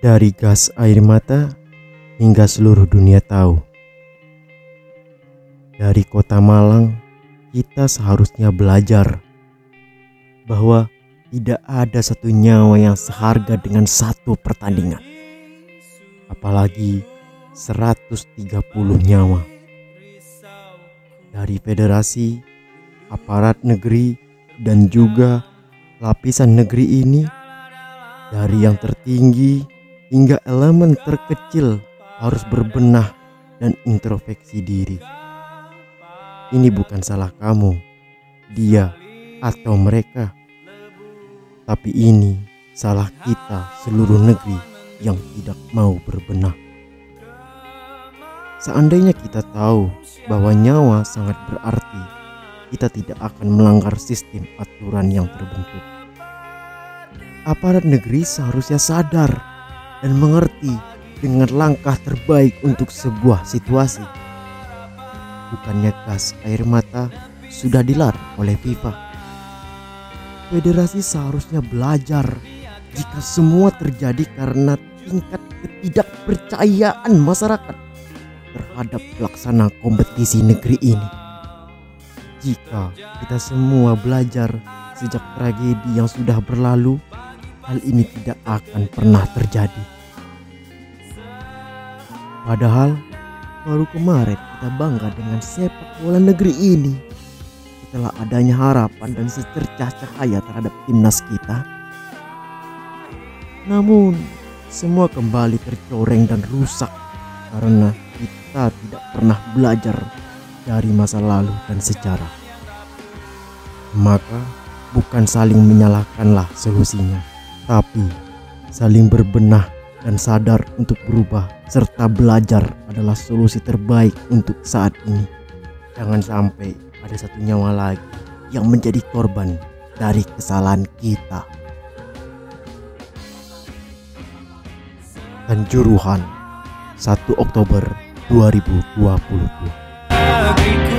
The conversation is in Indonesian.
Dari gas air mata hingga seluruh dunia tahu. Dari kota Malang, kita seharusnya belajar bahwa tidak ada satu nyawa yang seharga dengan satu pertandingan. Apalagi 130 nyawa. Dari federasi, aparat negeri, dan juga lapisan negeri ini dari yang tertinggi hingga elemen terkecil harus berbenah dan introspeksi diri. Ini bukan salah kamu, dia, atau mereka, tapi ini salah kita seluruh negeri yang tidak mau berbenah. Seandainya kita tahu bahwa nyawa sangat berarti, kita tidak akan melanggar sistem aturan yang terbentuk. Aparat negeri seharusnya sadar dan mengerti dengan langkah terbaik untuk sebuah situasi. Bukannya gas air mata sudah dilarang oleh FIFA. Federasi seharusnya belajar jika semua terjadi karena tingkat ketidakpercayaan masyarakat terhadap pelaksana kompetisi negeri ini. Jika kita semua belajar sejak tragedi yang sudah berlalu, hal ini tidak akan pernah terjadi. Padahal baru kemarin kita bangga dengan sepak bola negeri ini. Setelah adanya harapan dan secercah cahaya terhadap timnas kita. Namun semua kembali tercoreng dan rusak karena kita tidak pernah belajar dari masa lalu dan sejarah. Maka bukan saling menyalahkanlah solusinya tapi saling berbenah dan sadar untuk berubah serta belajar adalah solusi terbaik untuk saat ini. Jangan sampai ada satu nyawa lagi yang menjadi korban dari kesalahan kita. Kanjuruhan 1 Oktober 2022